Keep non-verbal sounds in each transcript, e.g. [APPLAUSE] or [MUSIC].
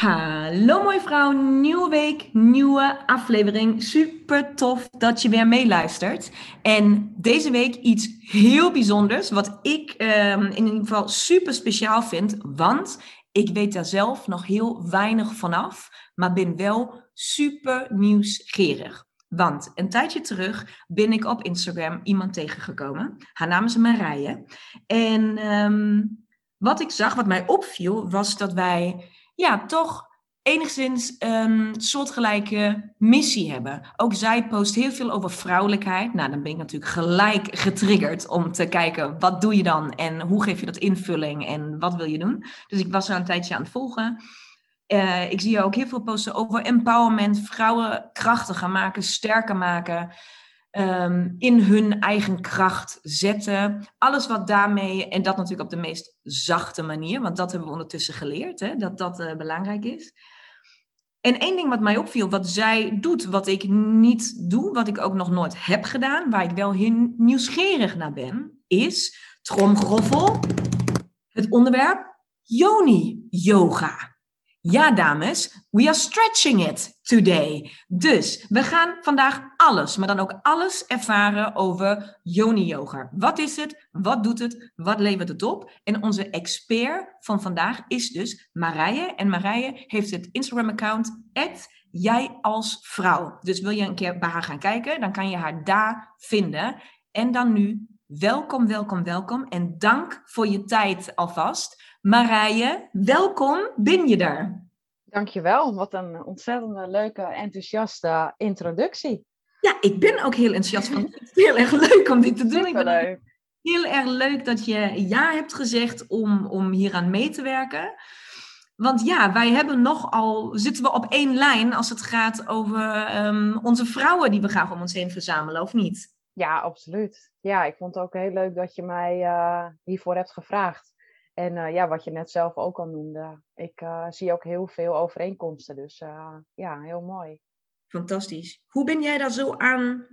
Hallo mooie vrouw, nieuwe week, nieuwe aflevering. Super tof dat je weer meeluistert. En deze week iets heel bijzonders, wat ik um, in ieder geval super speciaal vind, want ik weet daar zelf nog heel weinig vanaf, maar ben wel super nieuwsgierig. Want een tijdje terug ben ik op Instagram iemand tegengekomen. Haar naam is Marije. En um, wat ik zag, wat mij opviel, was dat wij ja, toch enigszins een soortgelijke missie hebben. Ook zij post heel veel over vrouwelijkheid. Nou, dan ben ik natuurlijk gelijk getriggerd om te kijken wat doe je dan en hoe geef je dat invulling en wat wil je doen. Dus ik was er een tijdje aan het volgen. Uh, ik zie ook heel veel posten over empowerment, vrouwen krachtiger maken, sterker maken. Um, in hun eigen kracht zetten. Alles wat daarmee, en dat natuurlijk op de meest zachte manier, want dat hebben we ondertussen geleerd, hè, dat dat uh, belangrijk is. En één ding wat mij opviel, wat zij doet, wat ik niet doe, wat ik ook nog nooit heb gedaan, waar ik wel heel nieuwsgierig naar ben, is, tromgroffel, het onderwerp Yoni Yoga. Ja, dames, we are stretching it today. Dus we gaan vandaag alles, maar dan ook alles ervaren over Yoni Yoga. Wat is het? Wat doet het? Wat levert het op? En onze expert van vandaag is dus Marije. En Marije heeft het Instagram-account jij als vrouw. Dus wil je een keer bij haar gaan kijken, dan kan je haar daar vinden. En dan nu, welkom, welkom, welkom. En dank voor je tijd alvast. Marije, welkom. Ben je er? Dankjewel. Wat een ontzettend leuke, enthousiaste introductie. Ja, ik ben ook heel enthousiast van. Het is heel erg leuk om dit te doen. Superleuk. Heel erg leuk dat je ja hebt gezegd om, om hier aan mee te werken. Want ja, wij hebben nogal, zitten we op één lijn als het gaat over um, onze vrouwen die we graag om ons heen verzamelen, of niet? Ja, absoluut. Ja, ik vond het ook heel leuk dat je mij uh, hiervoor hebt gevraagd. En uh, ja, wat je net zelf ook al noemde. Ik uh, zie ook heel veel overeenkomsten. Dus uh, ja, heel mooi. Fantastisch. Hoe ben jij daar zo aan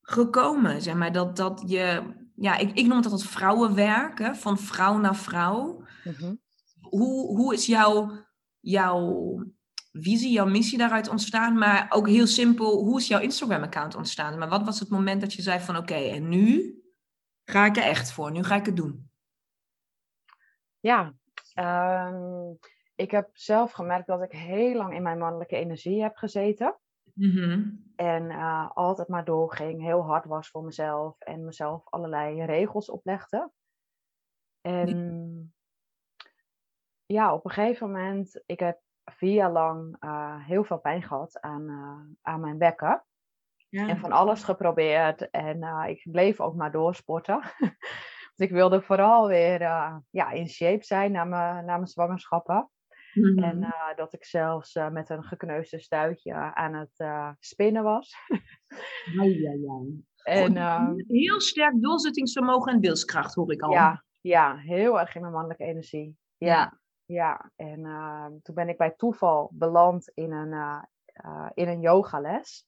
gekomen? Zeg maar, dat, dat je, ja, ik, ik noem het altijd vrouwenwerk, hè? van vrouw naar vrouw. Mm-hmm. Hoe, hoe is jouw, jouw visie, jouw missie daaruit ontstaan? Maar ook heel simpel, hoe is jouw Instagram-account ontstaan? Maar wat was het moment dat je zei van oké, okay, en nu ga ik er echt voor, nu ga ik het doen? Ja, um, ik heb zelf gemerkt dat ik heel lang in mijn mannelijke energie heb gezeten. Mm-hmm. En uh, altijd maar doorging, heel hard was voor mezelf en mezelf allerlei regels oplegde. En ja, op een gegeven moment, ik heb vier jaar lang uh, heel veel pijn gehad aan, uh, aan mijn bekken. Ja. En van alles geprobeerd. En ik bleef ook maar doorsporten. [LAUGHS] Dus ik wilde vooral weer uh, ja, in shape zijn na mijn, na mijn zwangerschappen. Mm-hmm. En uh, dat ik zelfs uh, met een gekneusde stuitje aan het spinnen was. [LAUGHS] En, ehm, heel sterk doorzettingsvermogen en wilskracht hoor ik al. Ja, ja heel erg in mijn mannelijke energie. Ja, ja. En ehm, toen ben ik bij toeval beland in een, in een yogales.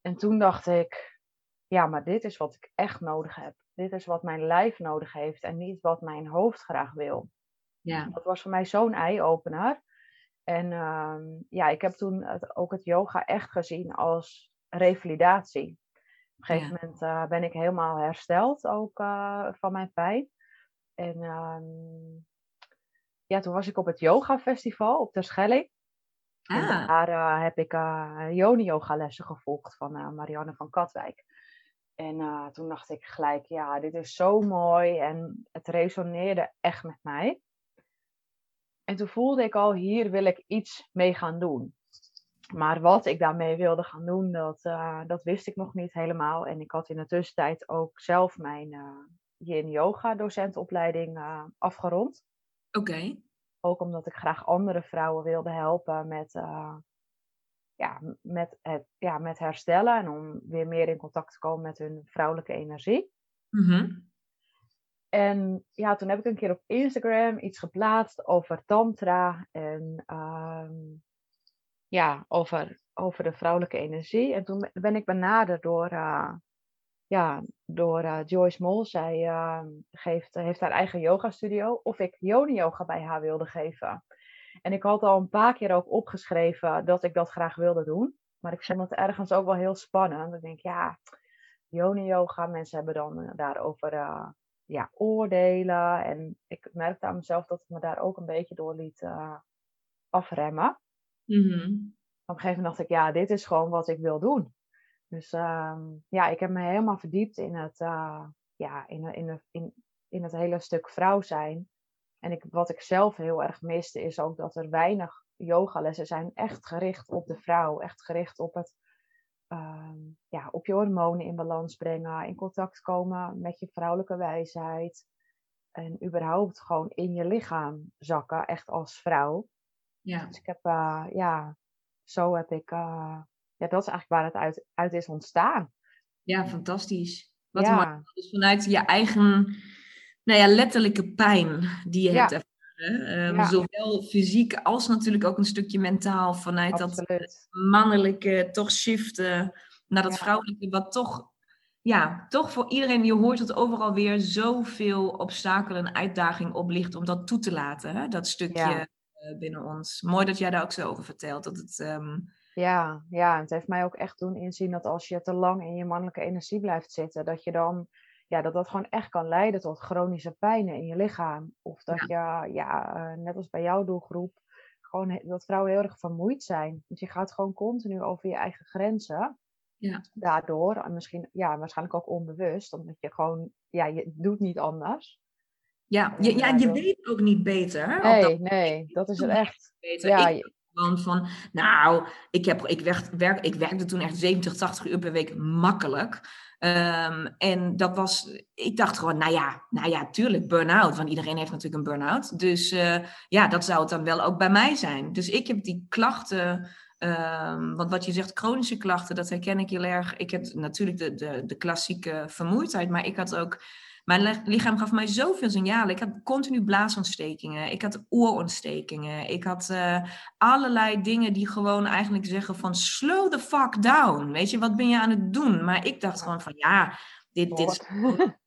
En toen dacht ik, ja, maar dit is wat ik echt nodig heb dit is wat mijn lijf nodig heeft en niet wat mijn hoofd graag wil. Ja. Dat was voor mij zo'n eye-opener. En uh, ja, ik heb toen het, ook het yoga echt gezien als revalidatie. Op een gegeven moment uh, ben ik helemaal hersteld ook uh, van mijn pijn. En uh, ja, toen was ik op het yoga festival op Terschelling. Ah. En daar heb ik Yoni yoga lessen gevolgd van Marianne van Katwijk. En uh, toen dacht ik gelijk, ja, dit is zo mooi en het resoneerde echt met mij. En toen voelde ik al, hier wil ik iets mee gaan doen. Maar wat ik daarmee wilde gaan doen, dat, uh, dat wist ik nog niet helemaal. En ik had in de tussentijd ook zelf mijn uh, yin yoga docentopleiding uh, afgerond. Oké. Ook omdat ik graag andere vrouwen wilde helpen met, ja, met, het, ja, met herstellen. En om weer meer in contact te komen met hun vrouwelijke energie. Mm En ja, toen heb ik een keer op Instagram iets geplaatst over tantra. En ehm, ja, over, over de vrouwelijke energie. En toen ben ik benaderd door, uh, ja, door uh, Joyce Mol. Zij uh, geeft, heeft haar eigen yoga studio. Of ik yoni yoga bij haar wilde geven. En ik had al een paar keer ook opgeschreven dat ik dat graag wilde doen. Maar ik vond het ergens ook wel heel spannend. Ik denk, ja, yoni yoga, mensen hebben dan daarover ja, oordelen. En ik merkte aan mezelf dat ik me daar ook een beetje door liet afremmen. Mm Op een gegeven moment dacht ik, ja, dit is gewoon wat ik wil doen. Dus uh, ja, ik heb me helemaal verdiept in het, ja, in, in, in, in het hele stuk vrouw zijn. En ik, wat ik zelf heel erg miste, is ook dat er weinig yogalessen zijn echt gericht op de vrouw. Echt gericht op het uh, ja, op je hormonen in balans brengen, in contact komen met je vrouwelijke wijsheid. En überhaupt gewoon in je lichaam zakken, echt als vrouw. Ja. Dus ik heb, uh, ja, zo heb ik, uh, ja, dat is eigenlijk waar het uit, uit is ontstaan. Ja, fantastisch. Wat ja. Dus vanuit je eigen, nou ja, letterlijke pijn die je hebt ervaren. Um, ja. Zowel fysiek als natuurlijk ook een stukje mentaal. Vanuit Absoluut. dat mannelijke toch shiften naar dat vrouwelijke, wat toch ja, toch voor iedereen, je hoort dat overal weer zoveel obstakelen en uitdaging op ligt om dat toe te laten. Hè? Dat stukje. Eh, binnen ons. Mooi dat jij daar ook zo over vertelt. Dat het, um... Ja, ja, het heeft mij ook echt doen inzien dat als je te lang in je mannelijke energie blijft zitten, dat je dan, ja, dat dat gewoon echt kan leiden tot chronische pijnen in je lichaam. Of dat ja. je, ja, uh, net als bij jouw doelgroep, gewoon dat vrouwen heel erg vermoeid zijn. Dus je gaat gewoon continu over je eigen grenzen. Ja. Daardoor, en misschien, ja, waarschijnlijk ook onbewust, omdat je gewoon, ja, je doet niet anders. Ja, je, ja, je weet ook niet beter. Nee, dat, nee, dat is het echt. Beter. Ja, ik gewoon van, nou, ik, heb, ik, werk, werk, ik werkte toen echt 70, 80 uur per week makkelijk. Um, en dat was, ik dacht gewoon, nou ja, nou ja, tuurlijk, burn-out. Want iedereen heeft natuurlijk een burn-out. Dus uh, ja, dat zou het dan wel ook bij mij zijn. Dus ik heb die klachten, um, want wat je zegt, chronische klachten, dat herken ik heel erg. Ik heb natuurlijk de, de, de klassieke vermoeidheid, maar ik had ook mijn lichaam gaf mij zoveel signalen. Ik had continu blaasontstekingen. Ik had oorontstekingen. Ik had uh, allerlei dingen die gewoon eigenlijk zeggen van slow the fuck down. Weet je, wat ben je aan het doen? Maar ik dacht gewoon van ja, dit, dit is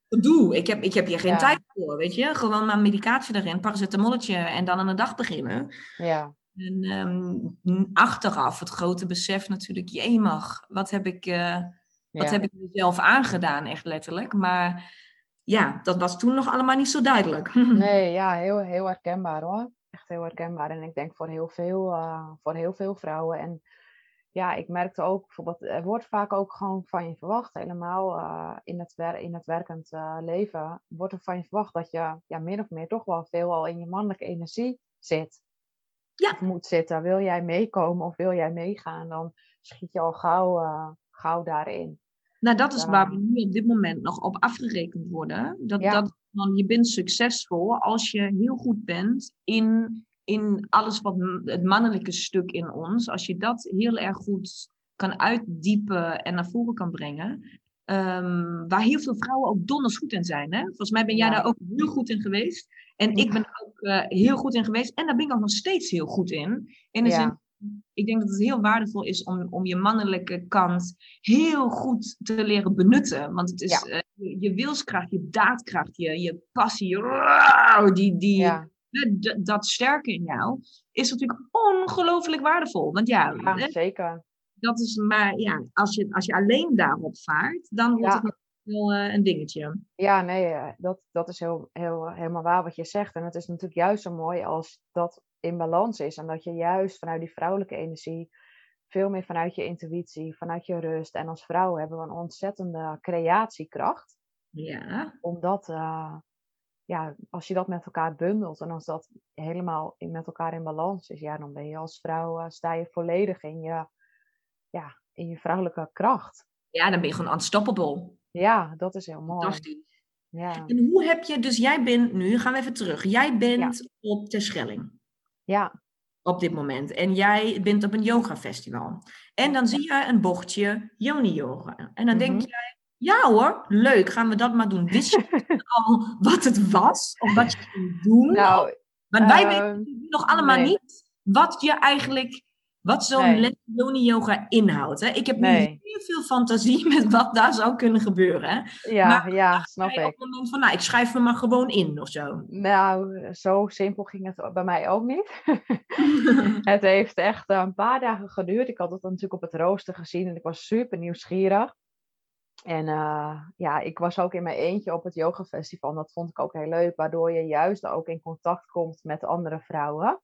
[LAUGHS] doe. Ik heb, ik heb hier geen ja. tijd voor, weet je. Gewoon maar medicatie erin, paracetamolletje en dan aan de dag beginnen. Ja. En um, achteraf het grote besef natuurlijk, jemig, wat heb ik, uh, wat ja. heb ik mezelf aangedaan, echt letterlijk. Maar ja, dat was toen nog allemaal niet zo duidelijk. [LAUGHS] Nee, ja, heel, heel herkenbaar hoor. Echt heel herkenbaar. En ik denk voor heel veel, uh, voor heel veel vrouwen. En ja, ik merkte ook bijvoorbeeld, er wordt vaak ook gewoon van je verwacht, helemaal uh, in, het wer in het werkend uh, leven, wordt er van je verwacht dat je ja, min of meer toch wel veel al in je mannelijke energie zit. Ja. Of moet zitten. Wil jij meekomen of wil jij meegaan, dan schiet je al gauw, gauw daarin. Nou, dat is waar we nu op dit moment nog op afgerekend worden. Dat, ja. dat je bent succesvol als je heel goed bent in, in alles wat het mannelijke stuk in ons. Als je dat heel erg goed kan uitdiepen en naar voren kan brengen. Um, waar heel veel vrouwen ook donders goed in zijn. Hè? Volgens mij ben jij ja. daar ook heel goed in geweest. En ik ben ook uh, heel goed in geweest. En daar ben ik ook nog steeds heel goed in. In de zin ik denk dat het heel waardevol is om, om je mannelijke kant heel goed te leren benutten. Want het is ja. uh, je, je, wilskracht, je daadkracht, je, je passie, die, die, ja. dat sterke in jou, is natuurlijk ongelooflijk waardevol. Want ja, ja hè, zeker. Dat is maar, ja, als je, als je alleen daarop vaart, dan wordt het wel uh, een dingetje. Ja, nee, dat, dat is heel, heel, helemaal waar wat je zegt. En het is natuurlijk juist zo mooi als dat in balans is. En dat je juist vanuit die vrouwelijke energie veel meer vanuit je intuïtie, vanuit je rust. En als vrouw hebben we een ontzettende creatiekracht. Ja. Omdat, uh, ja, als je dat met elkaar bundelt en als dat helemaal met elkaar in balans is, ja, dan ben je als vrouw, uh, sta je volledig in je, ja, in je vrouwelijke kracht. Ja, dan ben je gewoon unstoppable. Ja, dat is heel mooi. Fantastisch. Ja. En hoe heb je, dus jij bent nu, gaan we even terug. Jij bent op Terschelling. Ja. Op dit moment. En jij bent op een yoga festival. En dan zie je een bochtje yoni yoga. En dan denk mhm. jij, ja hoor, leuk, gaan we dat maar doen. Wist je [LAUGHS] al wat het was? Of wat je ging doen? Nou, Want wij weten ehm, nog allemaal niet wat je eigenlijk wat zo'n nee. Yoni yoga inhoudt. Hè? Ik heb nee. nu heel veel fantasie [LAUGHS] met wat daar zou kunnen gebeuren. Hè? Ja, maar, ja snap ik. Op het moment van, nou, ik schrijf me maar gewoon in of zo. Nou, zo simpel ging het bij mij ook niet. [LAUGHS] het heeft echt een paar dagen geduurd. Ik had het natuurlijk op het rooster gezien en ik was super nieuwsgierig. En uh, ja, ik was ook in mijn eentje op het yogafestival. Dat vond ik ook heel leuk, waardoor je juist ook in contact komt met andere vrouwen.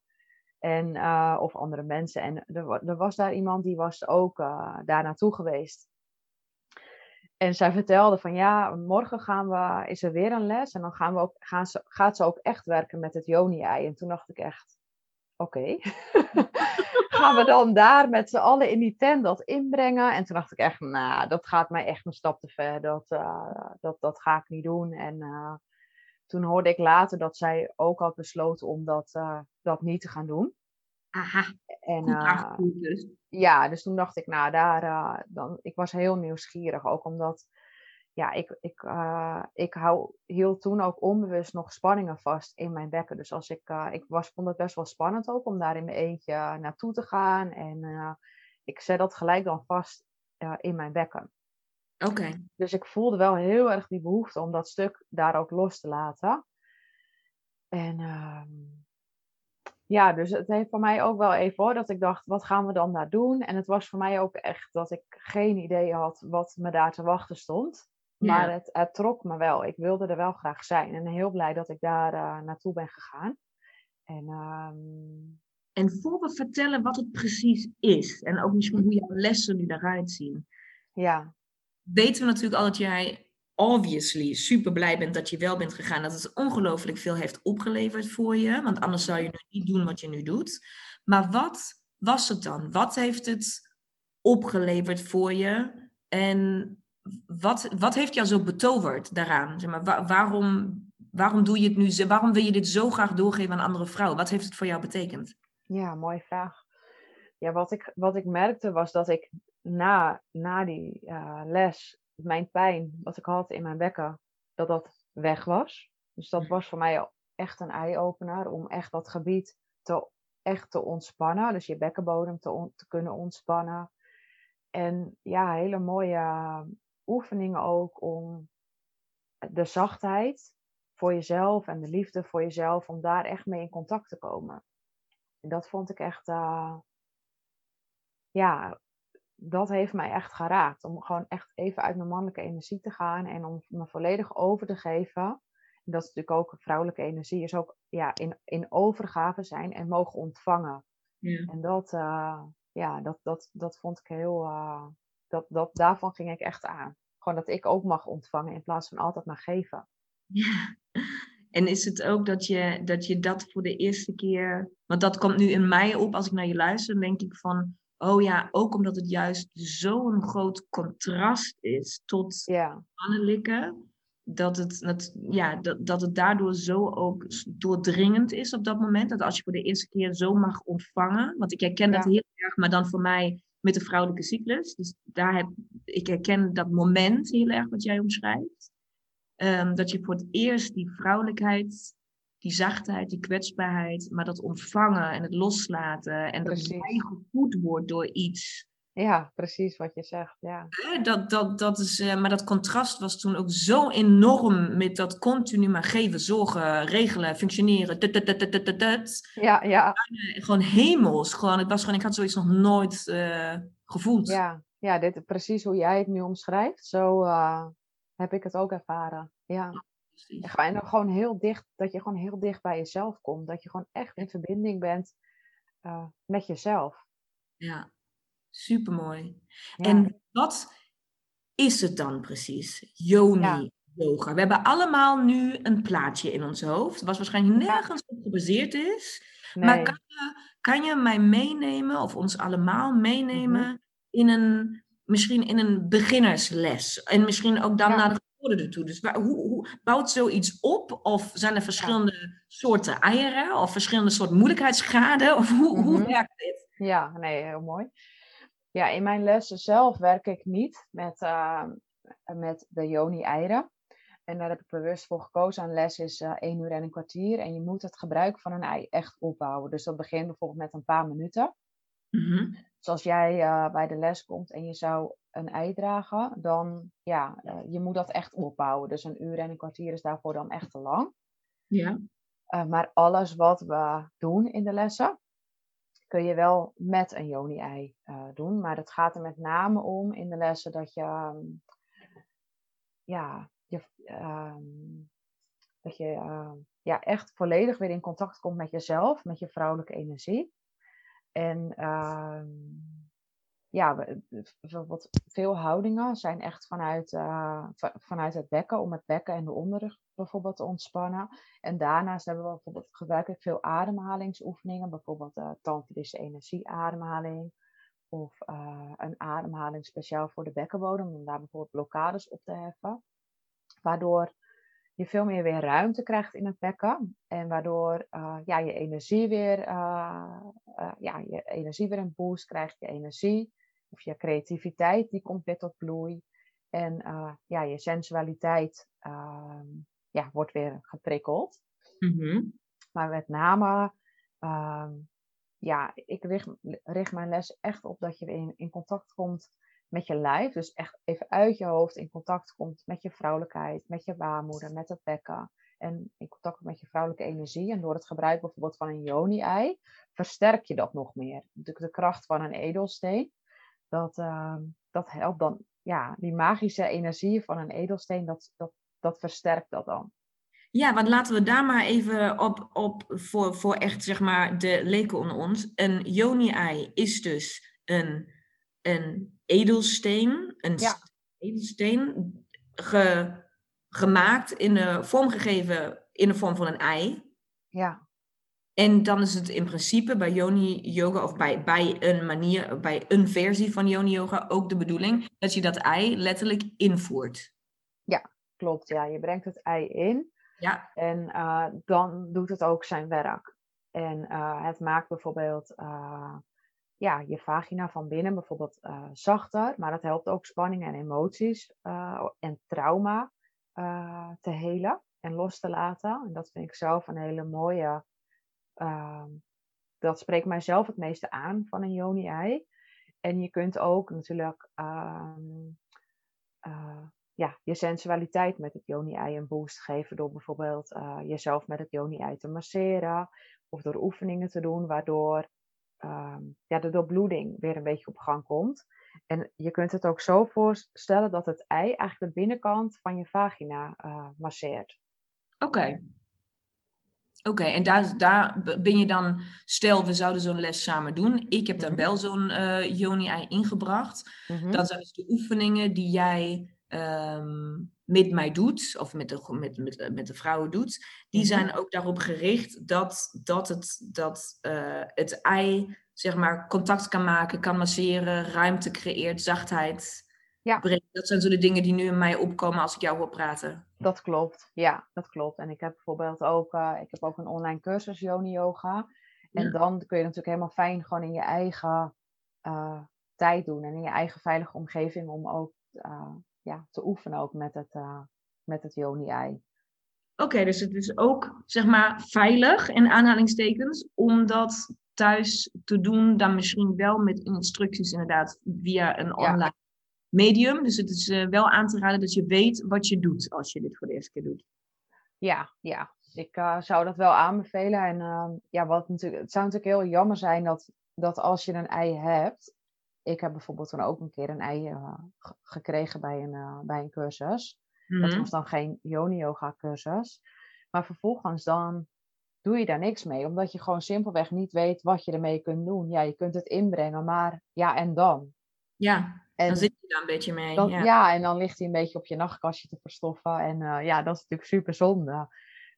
En, uh, of andere mensen. En er, er, was daar iemand die was ook uh, daar naartoe geweest. En zij vertelde van ja, morgen gaan we, is er weer een les. En dan gaan we ook, gaan ze, gaat ze ook echt werken met het Joni-ei. En toen dacht ik echt, oké. [LAUGHS] gaan we [LAUGHS] dan daar met z'n allen in die tent dat inbrengen? En toen dacht ik echt, nou, dat gaat mij echt een stap te ver. Dat, uh, dat, dat ga ik niet doen. En toen hoorde ik later dat zij ook had besloten om dat, dat niet te gaan doen. Aha. En, uh, dus. Ja, dus toen dacht ik, nou, daar, uh, dan, ik was heel nieuwsgierig. Ook omdat, ja, ik, ik, ik hou, hield toen ook onbewust nog spanningen vast in mijn bekken. Dus als ik, ik was, vond het best wel spannend ook om daar in mijn eentje naartoe te gaan. En ik zet dat gelijk dan vast in mijn bekken. Oké. Dus ik voelde wel heel erg die behoefte om dat stuk daar ook los te laten. En uh, ja, dus het heeft voor mij ook wel even hoor, dat ik dacht, wat gaan we dan daar doen? En het was voor mij ook echt dat ik geen idee had wat me daar te wachten stond. Maar het, het, trok me wel. Ik wilde er wel graag zijn. En heel blij dat ik daar uh, naartoe ben gegaan. En, um... en voor we vertellen wat het precies is. En ook misschien hoe jouw lessen nu eruit zien. Ja weten we natuurlijk al dat jij obviously super blij bent dat je wel bent gegaan. Dat het ongelooflijk veel heeft opgeleverd voor je. Want anders zou je nu niet doen wat je nu doet. Maar wat was het dan? Wat heeft het opgeleverd voor je? En wat, wat heeft jou zo betoverd daaraan? Zeg maar, waarom, waarom doe je het nu? Waarom wil je dit zo graag doorgeven aan andere vrouwen? Wat heeft het voor jou betekend? Ja, mooie vraag. Ja, wat ik, wat ik merkte was dat ik na, na die uh, les mijn pijn, wat ik had in mijn bekken, dat dat weg was. Dus dat was voor mij echt een eye-opener om echt dat gebied te, echt te ontspannen. Dus je bekkenbodem te, te kunnen ontspannen. En ja, hele mooie oefeningen ook om de zachtheid voor jezelf en de liefde voor jezelf, om daar echt mee in contact te komen. En dat vond ik echt, uh, ja, dat heeft mij echt geraakt. Om gewoon echt even uit mijn mannelijke energie te gaan en om me volledig over te geven. En dat is natuurlijk ook vrouwelijke energie, is ook ja, in, in overgave zijn en mogen ontvangen. Ja. En dat, uh, ja, dat, dat, dat vond ik heel, uh, dat, dat, daarvan ging ik echt aan. Gewoon dat ik ook mag ontvangen in plaats van altijd maar geven. Ja. En is het ook dat je, dat je dat voor de eerste keer, want dat komt nu in mij op als ik naar je luister, dan denk ik van, Oh ja, ook omdat het juist zo'n groot contrast is tot ja. mannelijke. Dat het, dat, ja, dat, dat het daardoor zo ook doordringend is op dat moment. Dat als je voor de eerste keer zo mag ontvangen. Want ik herken dat heel erg, maar dan voor mij met de vrouwelijke cyclus. Dus daar heb, ik herken dat moment heel erg wat jij omschrijft. Um, dat je voor het eerst die vrouwelijkheid die zachtheid, die kwetsbaarheid, maar dat ontvangen en het loslaten en precies. dat jij gevoed wordt door iets. Ja, precies wat je zegt. Ja. Dat, dat, dat is, uh, maar dat contrast was toen ook zo enorm met dat continu maar geven, zorgen, regelen, functioneren. Ja, ja. Gewoon hemels. Gewoon, ik, was gewoon, ik had zoiets nog nooit uh, gevoeld. Ja, ja dit, precies hoe jij het nu omschrijft. Zo uh, heb ik het ook ervaren. Ja. En dan gewoon heel dicht, dat je gewoon heel dicht bij jezelf komt. Dat je gewoon echt in verbinding bent uh, met jezelf. Ja. supermooi. En wat is het dan precies? Yoni yoga. We hebben allemaal nu een plaatje in ons hoofd, wat waarschijnlijk nergens op gebaseerd is. Maar kan je, kan je mij meenemen, of ons allemaal meenemen, mhm. in een, misschien in een beginnersles? En misschien ook dan naar de gevorderden toe. Dus hoe, hoe bouwt zoiets op? Of zijn er verschillende soorten eieren? Of verschillende soorten moeilijkheidsgraden? Of hoe, hoe mhm. werkt dit? Ja, nee, heel mooi. Ja, in mijn lessen zelf werk ik niet met, uh, met de Joni-eieren. En daar heb ik bewust voor gekozen. Een les is uh, één uur en een kwartier. En je moet het gebruik van een ei echt opbouwen. Dus dat begint bijvoorbeeld met een paar minuten. Mm Dus als jij uh, bij de les komt en je zou een ei dragen, dan ja, uh, je moet dat echt opbouwen. Dus een uur en een kwartier is daarvoor dan echt te lang. Ja. maar alles wat we doen in de lessen, kun je wel met een joni-ei doen. Maar het gaat er met name om in de lessen dat je um, ja, je, ehm, dat je ehm, ja, echt volledig weer in contact komt met jezelf, met je vrouwelijke energie. En ja, bijvoorbeeld veel houdingen zijn echt vanuit, uh, vanuit het bekken, om het bekken en de onderrug bijvoorbeeld te ontspannen. En daarnaast hebben we bijvoorbeeld gebruik veel ademhalingsoefeningen, bijvoorbeeld uh, tantrische energieademhaling. Of uh, een ademhaling speciaal voor de bekkenbodem, om daar bijvoorbeeld blokkades op te heffen. Waardoor je veel meer weer ruimte krijgt in het bekken. En waardoor ja, je energie weer, ja, je energie weer een boost krijgt. Je energie of je creativiteit die komt weer tot bloei. En ja, je sensualiteit ehm, ja, wordt weer geprikkeld. Mm Maar met name, ehm, ja, ik richt, richt, mijn les echt op dat je weer in, in contact komt met je lijf. Dus echt even uit je hoofd in contact komt met je vrouwelijkheid, met je baarmoeder, met het bekken. En in contact met je vrouwelijke energie. En door het gebruik bijvoorbeeld van een joni-ei, versterk je dat nog meer. De, de kracht van een edelsteen. Dat, uh, dat helpt dan, ja, die magische energie van een edelsteen, dat, dat, dat versterkt dat dan. Ja, want laten we daar maar even op, op voor, voor echt zeg maar de leken onder ons. Een joni-ei is dus een een edelsteen, een edelsteen gemaakt, in de, vormgegeven in de vorm van een ei. Ja. En dan is het in principe bij Yoni Yoga of bij, bij een manier, bij een versie van Yoni Yoga ook de bedoeling dat je dat ei letterlijk invoert. Ja, klopt. Ja, je brengt het ei in. Ja. En uh, dan doet het ook zijn werk. En uh, het maakt bijvoorbeeld uh, ja, je vagina van binnen bijvoorbeeld zachter, maar dat helpt ook spanning en emoties en trauma te helen en los te laten. En dat vind ik zelf een hele mooie. Ehm, dat spreekt mijzelf het meeste aan van een joni-ei. En je kunt ook natuurlijk ehm, ja, je sensualiteit met het joni-ei een boost geven door bijvoorbeeld jezelf met het joni-ei te masseren of door oefeningen te doen waardoor Ehm, ja, de doorbloeding weer een beetje op gang komt. En je kunt het ook zo voorstellen dat het ei eigenlijk de binnenkant van je vagina uh, masseert. Oké. Oké, en daar, daar ben je dan, stel we zouden zo'n les samen doen. Ik heb dan mhm. wel zo'n uh, Joni-ei ingebracht. Mm Dan zijn het de oefeningen die jij ehm, met mij doet, of met de, met, met, met de vrouwen doet, die mhm. zijn ook daarop gericht dat, dat, het, dat uh, het ei zeg maar, contact kan maken, kan masseren, ruimte creëert, zachtheid ja. Dat zijn zo de dingen die nu in mij opkomen als ik jou hoor praten. Dat klopt, ja, dat klopt. En ik heb bijvoorbeeld ook, uh, ik heb ook een online cursus Yoni Yoga. En dan kun je natuurlijk helemaal fijn gewoon in je eigen uh, tijd doen en in je eigen veilige omgeving om ook ja, te oefenen ook met het, met het Joni-ei. Oké, dus het is ook zeg maar veilig in aanhalingstekens om dat thuis te doen, dan misschien wel met instructies inderdaad via een online medium. Dus het is uh, wel aan te raden dat je weet wat je doet als je dit voor de eerste keer doet. Ja, ja. Ik uh, zou dat wel aanbevelen. En uh, ja, wat natuurlijk, het zou natuurlijk heel jammer zijn dat, dat als je een ei hebt, ik heb bijvoorbeeld toen ook een keer een ei gekregen bij een, bij een cursus. Dat mhm. was dan geen yoni yoga cursus. Maar vervolgens dan doe je daar niks mee. Omdat je gewoon simpelweg niet weet wat je ermee kunt doen. Ja, je kunt het inbrengen, maar ja, en dan? Ja, en dan zit je daar een beetje mee. Dan, ja. en dan ligt hij een beetje op je nachtkastje te verstoffen. En uh, ja, dat is natuurlijk super zonde.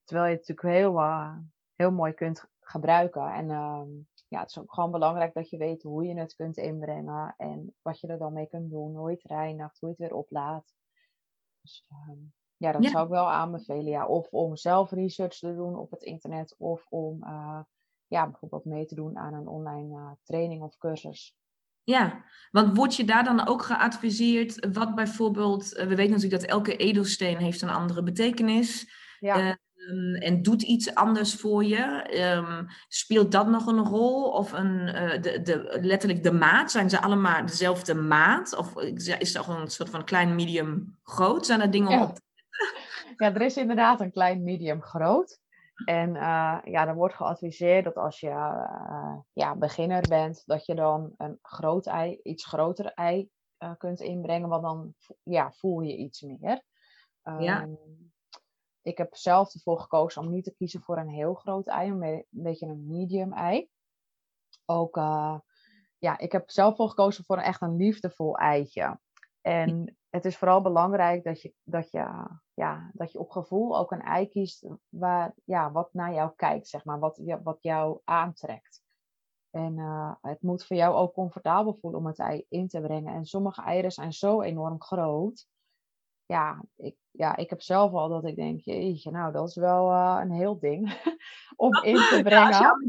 Terwijl je het natuurlijk heel, uh, heel mooi kunt gebruiken. En uh, ja, het is ook gewoon belangrijk dat je weet hoe je het kunt inbrengen. En wat je er dan mee kunt doen. Hoe je het reinigt, hoe je het weer oplaadt. Dus ehm, ja, dat zou ik wel aanbevelen. Ja. Of om zelf research te doen op het internet. Of om uh, ja, bijvoorbeeld mee te doen aan een online training of cursus. Ja, want word je daar dan ook geadviseerd wat bijvoorbeeld, eh, we weten natuurlijk dat elke edelsteen heeft een andere betekenis ja. Um, en doet iets anders voor je. Um, speelt dat nog een rol? Of een, uh, de, de, letterlijk de maat, zijn ze allemaal dezelfde maat? Of is dat gewoon een soort van klein, medium, groot? Zijn er dingen ja. op? Ja, er is inderdaad een klein, medium, groot. En uh, ja, dan wordt geadviseerd dat als je uh, ja, beginner bent, dat je dan een groot ei, iets groter ei uh, kunt inbrengen, want dan ja, voel je iets meer. Um, ja. Ehm, ik heb zelf ervoor gekozen om niet te kiezen voor een heel groot ei, maar een beetje een medium ei. Ook, ja, ik heb zelf voor gekozen voor een echt een liefdevol eitje. En het is vooral belangrijk dat je, dat je, ja, dat je op gevoel ook een ei kiest waar, ja, wat naar jou kijkt, zeg maar, wat, wat jou aantrekt. En uh, het moet voor jou ook comfortabel voelen om het ei in te brengen. En sommige eieren zijn zo enorm groot. Ja, ik, ja, ik heb zelf al dat ik denk, jeetje, nou, dat is wel uh, een heel ding [LAUGHS] om in te brengen. Ja, als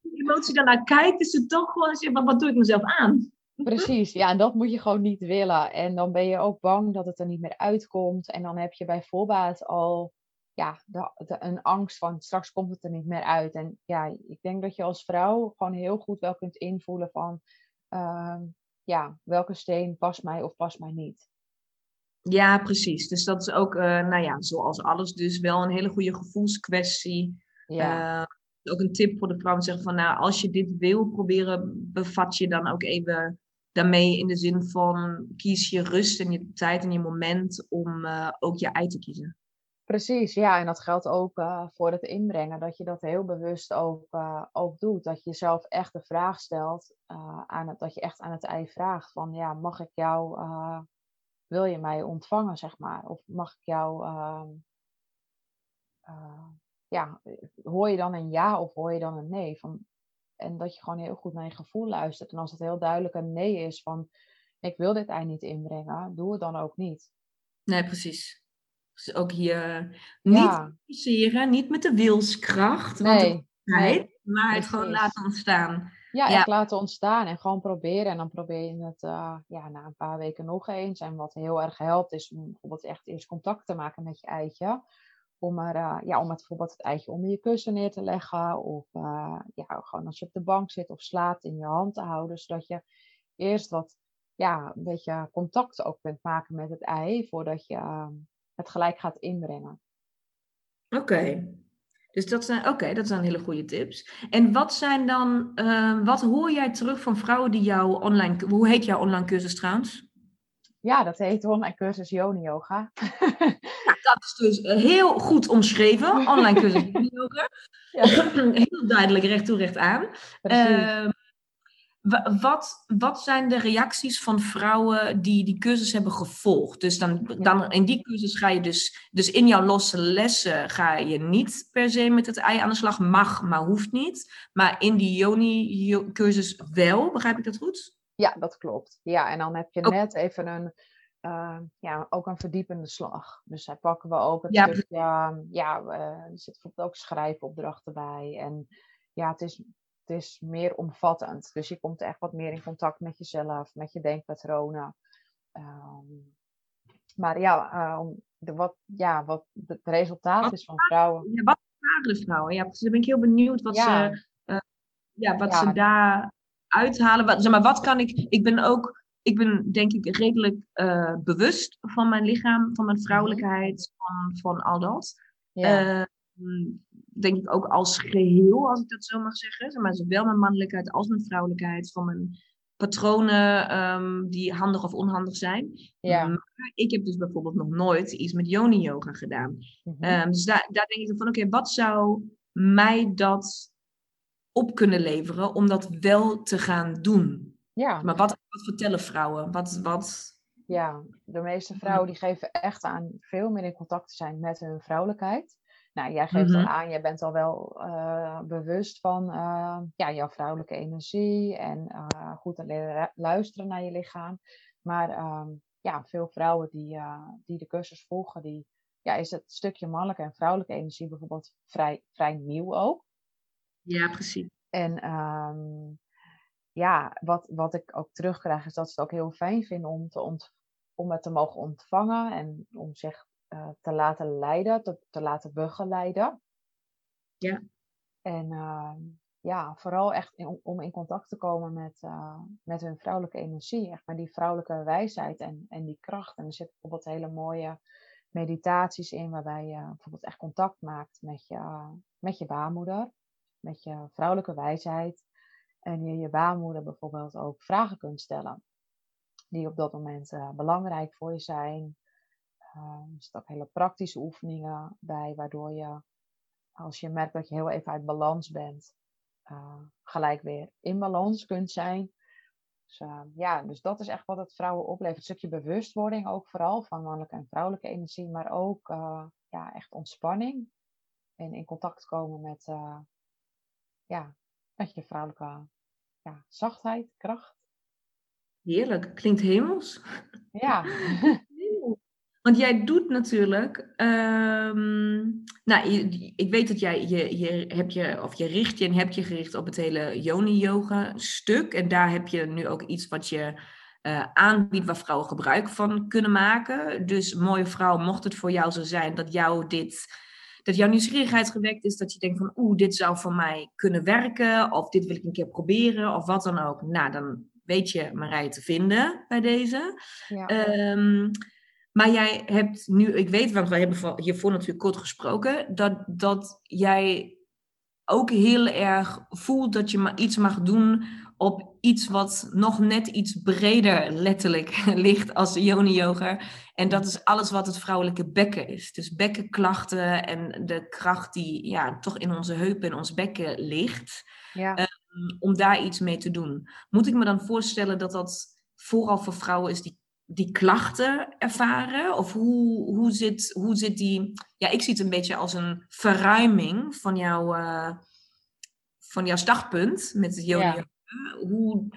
je emotie daarnaar kijkt, is het toch gewoon, wat doe ik mezelf aan? [LAUGHS] Precies, ja, en dat moet je gewoon niet willen. En dan ben je ook bang dat het er niet meer uitkomt. En dan heb je bij voorbaat al ja, de, een angst van straks komt het er niet meer uit. En ja, ik denk dat je als vrouw gewoon heel goed wel kunt invoelen van uh, ja, welke steen past mij of past mij niet. Ja, precies. Dus dat is ook, uh, nou ja, zoals alles, dus wel een hele goede gevoelskwestie. Ja. Uh, ook een tip voor de vrouwen zeggen van, nou, als je dit wil proberen, bevat je dan ook even daarmee in de zin van kies je rust en je tijd en je moment om uh, ook je ei te kiezen. Precies, ja, en dat geldt ook uh, voor het inbrengen, dat je dat heel bewust ook, uh, ook doet. Dat je jezelf echt de vraag stelt, aan het, dat je echt aan het ei vraagt van, ja, mag ik jou, wil je mij ontvangen, zeg maar? Of mag ik jou, ehm, ja, hoor je dan een ja of hoor je dan een nee? Van, en dat je gewoon heel goed naar je gevoel luistert. En als het heel duidelijk een nee is van ik wil dit ei niet inbrengen, doe het dan ook niet. Nee, precies. Dus ook hier niet forceren, niet met de wilskracht, nee. nee. maar het gewoon laten ontstaan. Ja, ja. echt laten ontstaan en gewoon proberen. En dan probeer je het uh, ja, na een paar weken nog eens. En wat heel erg helpt is om bijvoorbeeld echt eerst contact te maken met je eitje om, er, uh, ja, om het bijvoorbeeld het eitje onder je kussen neer te leggen. Of uh, ja, gewoon als je op de bank zit of slaapt in je hand te houden. Zodat je eerst wat, ja, een beetje contact ook kunt maken met het ei. Voordat je uh, het gelijk gaat inbrengen. Oké. Dus dat zijn, oké, dat zijn hele goede tips. En wat zijn dan, wat hoor jij terug van vrouwen die jouw online, hoe heet jouw online cursus trouwens? Ja, dat heet online cursus Yoni Yoga. [LAUGHS] Dat is dus eh, heel goed omschreven. Online cursus [LAUGHS] Yoni Yoga. Ja. [CLEARS THROAT] Heel duidelijk recht toe recht aan. Uh, wat, wat zijn de reacties van vrouwen die die cursus hebben gevolgd? Dus dan, dan in die cursus ga je dus, dus in jouw losse lessen ga je niet per se met het ei aan de slag. Mag, maar hoeft niet. Maar in die Yoni-cursus wel, begrijp ik dat goed? Ja, dat klopt. Ja, en dan heb je net even een, uh, ja, ook een verdiepende slag. Dus daar pakken we ook het ja. stukje, ja, uh, er zit bijvoorbeeld ook schrijfopdrachten bij. En ja, het is, het is meer omvattend. Dus je komt echt wat meer in contact met jezelf, met je denkpatronen. Um, maar ja, uh, de, wat, ja, wat het resultaat is van vrouwen. Ja, wat vragen de vrouwen? Ja, dus dan ben ik heel benieuwd wat ja. ze, uh, ja, wat ze daar uithalen? Wat, zeg maar, wat kan ik... Ik ben ook, ik ben denk ik redelijk uh, bewust van mijn lichaam, van mijn mhm. vrouwelijkheid, van, van al dat. Ja. Uh, denk ik ook als geheel, als ik dat zo mag zeggen. Maar zowel mijn mannelijkheid als mijn vrouwelijkheid, van mijn patronen um, die handig of onhandig zijn. Ja. Um, ik heb dus bijvoorbeeld nog nooit iets met yoni yoga gedaan. Mm -hmm. um, dus daar, daar denk ik van, oké, okay, wat zou mij dat op kunnen leveren om dat wel te gaan doen? Ja. Maar wat, wat vertellen vrouwen? Wat, wat... Ja, de meeste vrouwen die geven echt aan veel meer in contact te zijn met hun vrouwelijkheid. Nou, jij geeft al mhm. aan, jij bent al wel uh, bewust van uh, ja, jouw vrouwelijke energie en uh, goed luisteren naar je lichaam. Maar ehm, ja, veel vrouwen die, die de cursus volgen, die ja, is het stukje mannelijke en vrouwelijke energie bijvoorbeeld vrij, vrij nieuw ook. Ja, precies. En um, ja, wat, wat ik ook terugkrijg is dat ze het ook heel fijn vinden om, te ont, om het te mogen ontvangen en om zich uh, te laten leiden, te, te laten begeleiden. Ja. En uh, ja, vooral echt in, om in contact te komen met, uh, met hun vrouwelijke energie. Echt maar die vrouwelijke wijsheid en, en die kracht. En er zitten bijvoorbeeld hele mooie meditaties in, waarbij je bijvoorbeeld echt contact maakt met je, met je baarmoeder, met je vrouwelijke wijsheid. En je je baarmoeder bijvoorbeeld ook vragen kunt stellen, die op dat moment uh, belangrijk voor je zijn. Uh, er zitten ook hele praktische oefeningen bij, waardoor je, als je merkt dat je heel even uit balans bent, uh, gelijk weer in balans kunt zijn. Dus, uh, ja, dus dat is echt wat het vrouwen oplevert. Een stukje bewustwording ook vooral van mannelijke en vrouwelijke energie, maar ook uh, ja, echt ontspanning. En in contact komen met, ja, met je vrouwelijke ja, zachtheid, kracht. Heerlijk, klinkt hemels. Ja. [LAUGHS] [LAUGHS] Want jij doet natuurlijk, um, nou, ik weet dat jij, je, je, heb je, of je richt je en heb je gericht op het hele yoni-yoga stuk. En daar heb je nu ook iets wat je uh, aanbiedt waar vrouwen gebruik van kunnen maken. Dus mooie vrouw, mocht het voor jou zo zijn dat jou dit, dat jouw nieuwsgierigheid gewekt is, dat je denkt van oeh, dit zou voor mij kunnen werken, of dit wil ik een keer proberen, of wat dan ook. Nou, dan weet je Marije te vinden bij deze. Ja. Um, maar jij hebt nu, ik weet, want we hebben hiervoor natuurlijk kort gesproken, dat, dat jij ook heel erg voelt dat je maar iets mag doen op iets wat nog net iets breder letterlijk [LAUGHS] ligt als yoni yoga. En dat is alles wat het vrouwelijke bekken is. Dus bekkenklachten en de kracht die ja, toch in onze heupen en ons bekken ligt. Ja. Um, om daar iets mee te doen. Moet ik me dan voorstellen dat dat vooral voor vrouwen is die die klachten ervaren? Of hoe, hoe, zit, hoe zit die... Ja, ik zie het een beetje als een verruiming van, jouw uh, van jouw startpunt met het yoga. Hoe,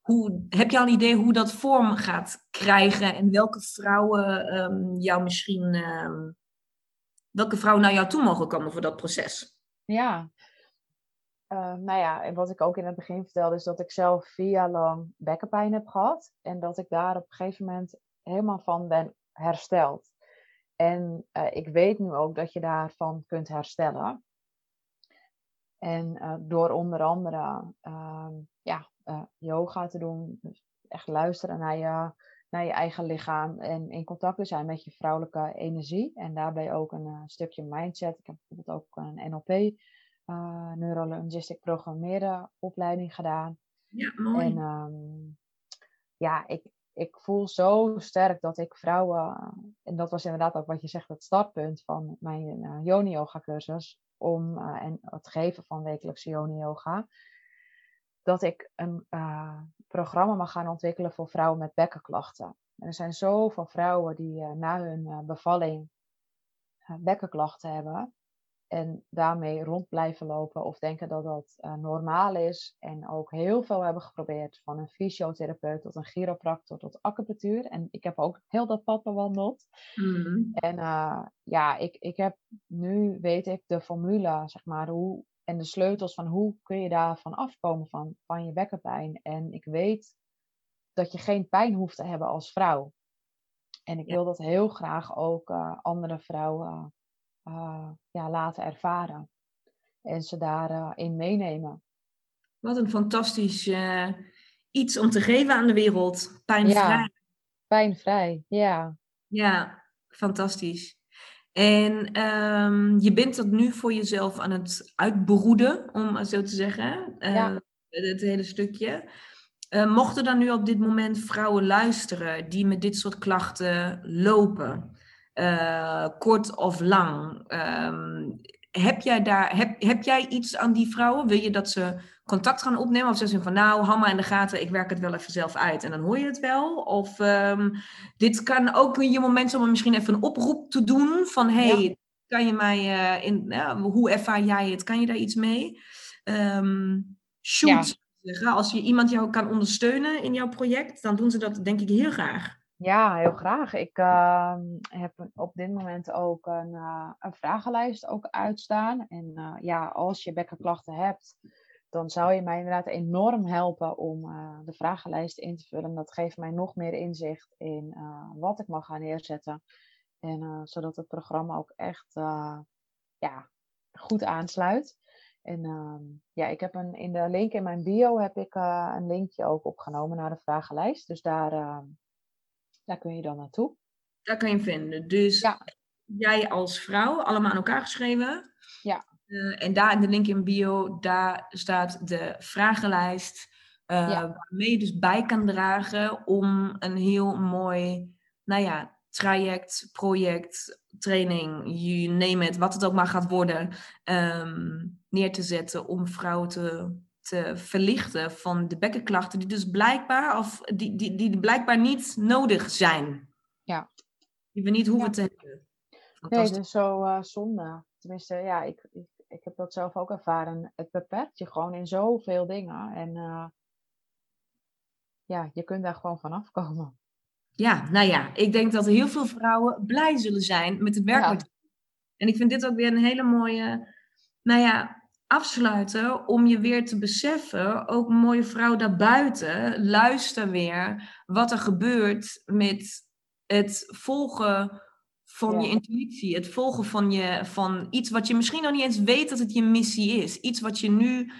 hoe, heb je al een idee hoe dat vorm gaat krijgen en welke vrouwen um, jou misschien... Um, welke vrouwen naar jou toe mogen komen voor dat proces? Ja, uh, nou ja, en wat ik ook in het begin vertelde, is dat ik zelf vier jaar lang bekkenpijn heb gehad. En dat ik daar op een gegeven moment helemaal van ben hersteld. En uh, ik weet nu ook dat je daarvan kunt herstellen. En uh, door onder andere ehm, ja, yoga te doen, dus echt luisteren naar je, naar je eigen lichaam en in contact te zijn met je vrouwelijke energie. En daarbij ook een stukje mindset. Ik heb bijvoorbeeld ook een NLP neurolinguistic programmeren opleiding gedaan. Ja, mooi. En um, ja, ik, ik voel zo sterk dat ik vrouwen, en dat was inderdaad ook wat je zegt, het startpunt van mijn uh, Yoni Yoga cursus, om, uh, en het geven van wekelijkse Yoni Yoga, dat ik een uh, programma mag gaan ontwikkelen voor vrouwen met bekkenklachten. En er zijn zoveel vrouwen die na hun bevalling bekkenklachten hebben en daarmee rond blijven lopen of denken dat dat uh, normaal is. En ook heel veel hebben geprobeerd, van een fysiotherapeut tot een chiropractor tot acupunctuur. En ik heb ook heel dat pad bewandeld. Mm. En uh, ja, ik, ik heb nu, weet ik, de formule, zeg maar, hoe, en de sleutels van hoe kun je daarvan afkomen van, van je bekkenpijn. En ik weet dat je geen pijn hoeft te hebben als vrouw. En ik wil dat heel graag ook uh, andere vrouwen uh, ja, laten ervaren. En ze daarin uh, meenemen. Wat een fantastisch uh, iets om te geven aan de wereld. Pijnvrij. Ja, pijnvrij, ja. Ja, fantastisch. En um, je bent dat nu voor jezelf aan het uitbroeden, om het zo te zeggen. Ja. Het hele stukje. mochten dan nu op dit moment vrouwen luisteren die met dit soort klachten lopen, uh, kort of lang. Um, heb jij daar, heb, heb jij iets aan die vrouwen? Wil je dat ze contact gaan opnemen? Of zeggen ze van nou, maar in de gaten, ik werk het wel even zelf uit en dan hoor je het wel? Of um, dit kan ook je moment om misschien even een oproep te doen van hey, kan je mij, uh, in, uh, hoe ervaar jij het? Kan je daar iets mee? Um, shoot, ja. als je iemand jou kan ondersteunen in jouw project, dan doen ze dat denk ik heel graag. Ja, heel graag. Ik uh, heb op dit moment ook een, uh, een vragenlijst ook uitstaan. En uh, ja, als je bekkenklachten hebt, dan zou je mij inderdaad enorm helpen om de vragenlijst in te vullen. Dat geeft mij nog meer inzicht in wat ik mag gaan neerzetten. En zodat het programma ook echt ja, goed aansluit. En ehm, ja, ik heb een, in de link in mijn bio heb ik een linkje ook opgenomen naar de vragenlijst. Dus daar ehm, daar kun je dan naartoe. Daar kan je vinden. Dus jij als vrouw, allemaal aan elkaar geschreven. Ja. Uh, en daar in de link in bio, daar staat de vragenlijst. Uh, Waarmee je dus bij kan dragen om een heel mooi, nou ja, traject, project, training, you name it, wat het ook maar gaat worden, um, neer te zetten om vrouwen te te verlichten van de bekkenklachten die dus blijkbaar, of die, die, die blijkbaar niet nodig zijn. Ja. Die we niet hoeven te hebben. Nee, dat is zo uh, zonde. Tenminste, ja, ik, ik, ik heb dat zelf ook ervaren. Het beperkt je gewoon in zoveel dingen. En uh, ja, je kunt daar gewoon van afkomen. Ja, nou ja, ik denk dat heel veel vrouwen blij zullen zijn met het werk. Ja. En ik vind dit ook weer een hele mooie, nou ja, afsluiten om je weer te beseffen, ook mooie vrouw daarbuiten, luister weer wat er gebeurt met het volgen van je intuïtie, het volgen van, je, van iets wat je misschien nog niet eens weet dat het je missie is. Iets wat je nu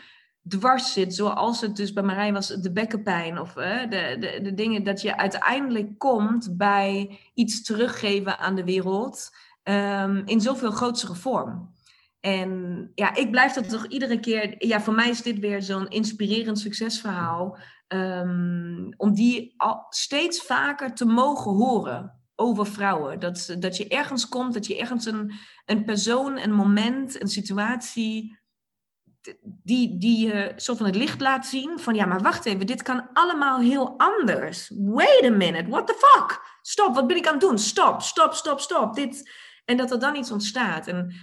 dwars zit, zoals het dus bij Marijn was, de bekkenpijn of de, de, de dingen dat je uiteindelijk komt bij iets teruggeven aan de wereld um, in zoveel grotere vorm. En ja, ik blijf dat toch iedere keer. Ja, voor mij is dit weer zo'n inspirerend succesverhaal. Um, om die steeds vaker te mogen horen over vrouwen. Dat, dat je ergens komt, dat je ergens een, een persoon, een moment, een situatie. Die, die je zo van het licht laat zien. Van ja, maar wacht even, dit kan allemaal heel anders. Wait a minute, what the fuck? Stop, wat ben ik aan het doen? Stop, stop, stop, stop. Dit. En dat er dan iets ontstaat. En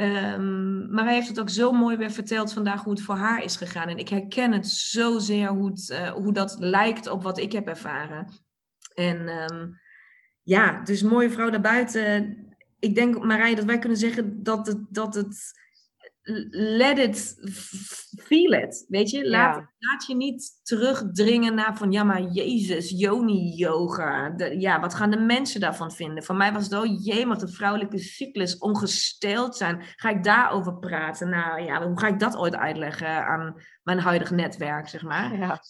Um, maar hij heeft het ook zo mooi weer verteld vandaag hoe het voor haar is gegaan. En ik herken het zozeer hoe, uh, hoe dat lijkt op wat ik heb ervaren. En um, ja, dus mooie vrouw daarbuiten. Ik denk, Marij, dat wij kunnen zeggen dat het, dat het let it, feel it, weet je? Laat, laat je niet terugdringen naar van, ja maar Jezus, Yoni-yoga. Ja, wat gaan de mensen daarvan vinden? Voor mij was het, oh jee, wat de vrouwelijke cyclus ongesteld zijn. Ga ik daarover praten? Nou ja, hoe ga ik dat ooit uitleggen aan mijn huidige netwerk, zeg maar? Ja.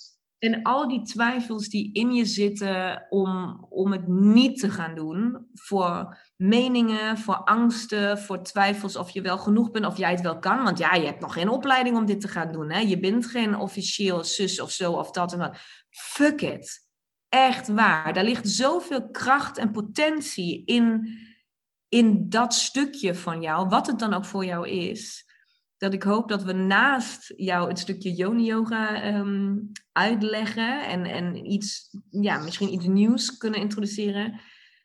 En al die twijfels die in je zitten om, om het niet te gaan doen, voor meningen, voor angsten, voor twijfels of je wel genoeg bent, of jij het wel kan. Want ja, je hebt nog geen opleiding om dit te gaan doen. Hè? Je bent geen officieel zus of zo of dat en dat. Fuck it. Echt waar. Daar ligt zoveel kracht en potentie in, in dat stukje van jou, wat het dan ook voor jou is dat ik hoop dat we naast jou een stukje yoni-yoga ehm, uitleggen en, en iets, ja, misschien iets nieuws kunnen introduceren,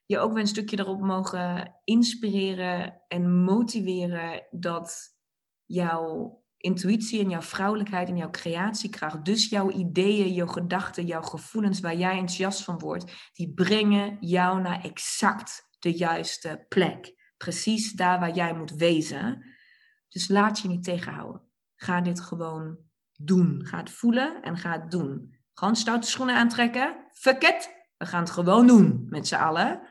je ook weer een stukje erop mogen inspireren en motiveren dat jouw intuïtie en jouw vrouwelijkheid en jouw creatiekracht, dus jouw ideeën, jouw gedachten, jouw gevoelens waar jij enthousiast van wordt, die brengen jou naar exact de juiste plek. Precies daar waar jij moet wezen. Dus laat je niet tegenhouden. Ga dit gewoon doen. Ga het voelen en ga het doen. Gewoon stoute schoenen aantrekken. Fuck it. We gaan het gewoon doen met z'n allen.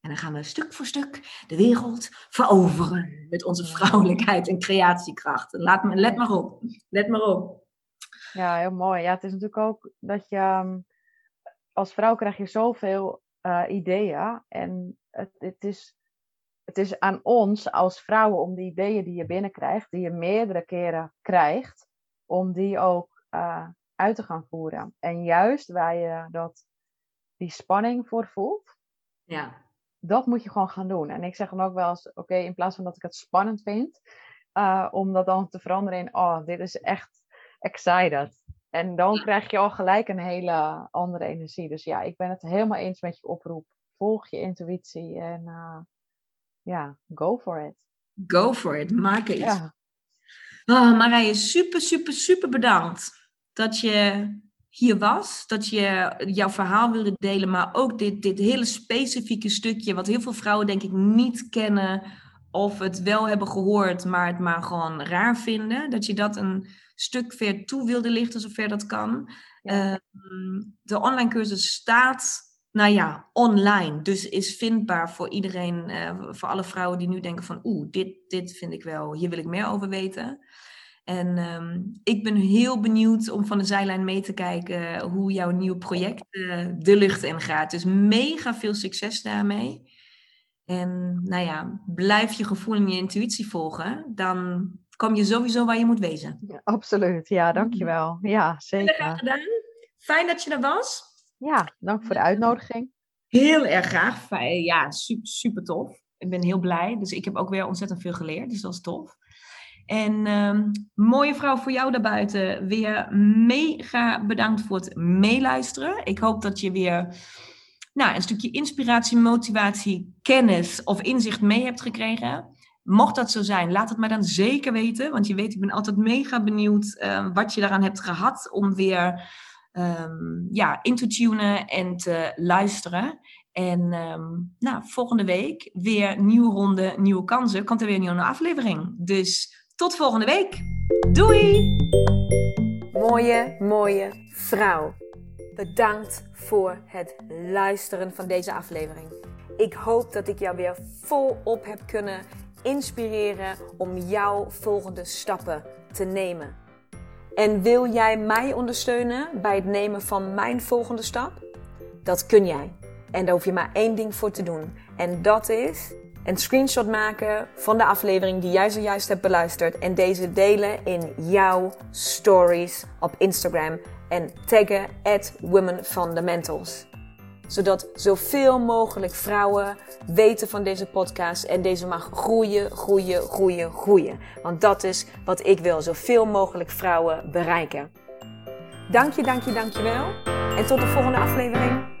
En dan gaan we stuk voor stuk de wereld veroveren met onze vrouwelijkheid en creatiekracht. Laat me, let maar op. Let maar op. Ja, heel mooi. Ja, het is natuurlijk ook dat je ehm, als vrouw krijg je zoveel uh, ideeën. En het, het, is het is aan ons als vrouwen om die ideeën die je binnenkrijgt, die je meerdere keren krijgt, om die ook uh, uit te gaan voeren. En juist waar je dat, die spanning voor voelt, ja. dat moet je gewoon gaan doen. En ik zeg dan ook wel eens, oké, in plaats van dat ik het spannend vind, uh, om dat dan te veranderen in, oh, dit is echt excited. En dan krijg je al gelijk een hele andere energie. Dus ja, ik ben het helemaal eens met je oproep. Volg je intuïtie en uh, ja, go for it. Go for it, maak het. Ja. Oh, Marije, super, super, super bedankt dat je hier was. Dat je jouw verhaal wilde delen, maar ook dit, dit hele specifieke stukje, wat heel veel vrouwen denk ik niet kennen of het wel hebben gehoord, maar het maar gewoon raar vinden. Dat je dat een stuk ver toe wilde lichten, zover dat kan. Ehm, de online cursus staat, nou ja, online. Dus is vindbaar voor iedereen, uh, voor alle vrouwen die nu denken van, oeh, dit, dit vind ik wel, hier wil ik meer over weten. En ehm, ik ben heel benieuwd om van de zijlijn mee te kijken hoe jouw nieuwe project uh, de lucht in gaat. Dus mega veel succes daarmee. En nou ja, blijf je gevoel en je intuïtie volgen. Dan kom je sowieso waar je moet wezen. Ja, absoluut, ja, dankjewel. Ja, zeker. Fijn dat je er was. Ja, dank voor de uitnodiging. Heel erg graag. Ja, super, super tof. Ik ben heel blij. Dus ik heb ook weer ontzettend veel geleerd. Dus dat is tof. En um, mooie vrouw voor jou daarbuiten. Weer mega bedankt voor het meeluisteren. Ik hoop dat je weer nou, een stukje inspiratie, motivatie, kennis of inzicht mee hebt gekregen. Mocht dat zo zijn, laat het mij dan zeker weten. Want je weet, ik ben altijd mega benieuwd uh, wat je daaraan hebt gehad om weer um, ja, in te tunen en te luisteren. En um, nou, volgende week weer nieuwe ronde, nieuwe kansen. Komt er weer een nieuwe aflevering. Dus tot volgende week. Doei! Mooie, mooie vrouw. Bedankt voor het luisteren van deze aflevering. Ik hoop dat ik jou weer volop heb kunnen inspireren om jouw volgende stappen te nemen. En wil jij mij ondersteunen bij het nemen van mijn volgende stap? Dat kun jij. En daar hoef je maar één ding voor te doen. En dat is een screenshot maken van de aflevering die jij zojuist hebt beluisterd en deze delen in jouw stories op Instagram en taggen at Women Fundamentals. Zodat zoveel mogelijk vrouwen weten van deze podcast en deze mag groeien, groeien, groeien, groeien. Want dat is wat ik wil, zoveel mogelijk vrouwen bereiken. Dank je, dank je, dank je wel. En tot de volgende aflevering.